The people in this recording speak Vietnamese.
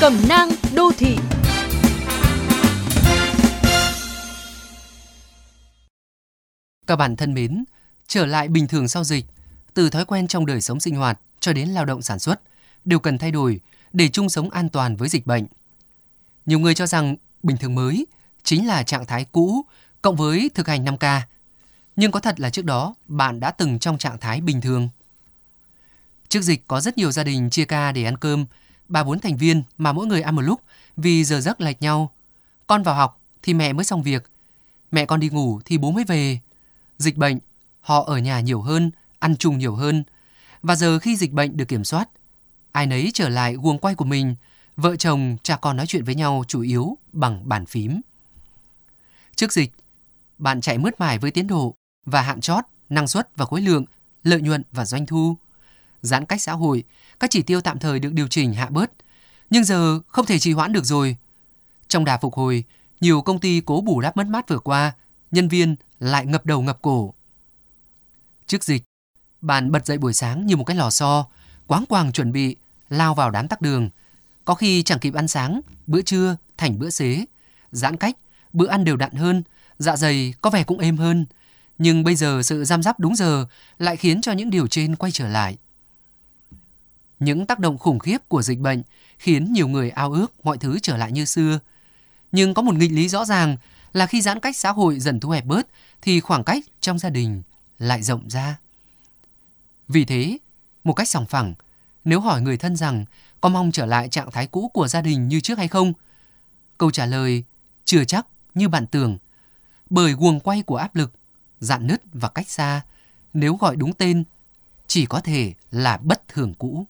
Cẩm nang đô thị Các bạn thân mến, trở lại bình thường sau dịch, từ thói quen trong đời sống sinh hoạt cho đến lao động sản xuất đều cần thay đổi để chung sống an toàn với dịch bệnh. Nhiều người cho rằng bình thường mới chính là trạng thái cũ cộng với thực hành 5K. Nhưng có thật là trước đó bạn đã từng trong trạng thái bình thường. Trước dịch có rất nhiều gia đình chia ca để ăn cơm, ba bốn thành viên mà mỗi người ăn một lúc vì giờ giấc lệch nhau. Con vào học thì mẹ mới xong việc, mẹ con đi ngủ thì bố mới về. Dịch bệnh, họ ở nhà nhiều hơn, ăn chung nhiều hơn. Và giờ khi dịch bệnh được kiểm soát, ai nấy trở lại guồng quay của mình, vợ chồng, cha con nói chuyện với nhau chủ yếu bằng bàn phím. Trước dịch, bạn chạy mướt mải với tiến độ và hạn chót, năng suất và khối lượng, lợi nhuận và doanh thu. Giãn cách xã hội, các chỉ tiêu tạm thời được điều chỉnh hạ bớt, nhưng giờ không thể trì hoãn được rồi. Trong đà phục hồi, nhiều công ty cố bù đắp mất mát vừa qua, nhân viên lại ngập đầu ngập cổ. Trước dịch, bạn bật dậy buổi sáng như một cái lò xo, quáng quàng chuẩn bị, lao vào đám tắc đường. Có khi chẳng kịp ăn sáng, bữa trưa thành bữa xế. Giãn cách, bữa ăn đều đặn hơn, dạ dày có vẻ cũng êm hơn. Nhưng bây giờ sự giam giáp đúng giờ lại khiến cho những điều trên quay trở lại. Những tác động khủng khiếp của dịch bệnh khiến nhiều người ao ước mọi thứ trở lại như xưa. Nhưng có một nghịch lý rõ ràng là khi giãn cách xã hội dần thu hẹp bớt thì khoảng cách trong gia đình lại rộng ra. Vì thế, một cách sòng phẳng, nếu hỏi người thân rằng có mong trở lại trạng thái cũ của gia đình như trước hay không, câu trả lời chưa chắc như bạn tưởng. Bởi guồng quay của áp lực, dạn nứt và cách xa, nếu gọi đúng tên, chỉ có thể là bất thường cũ.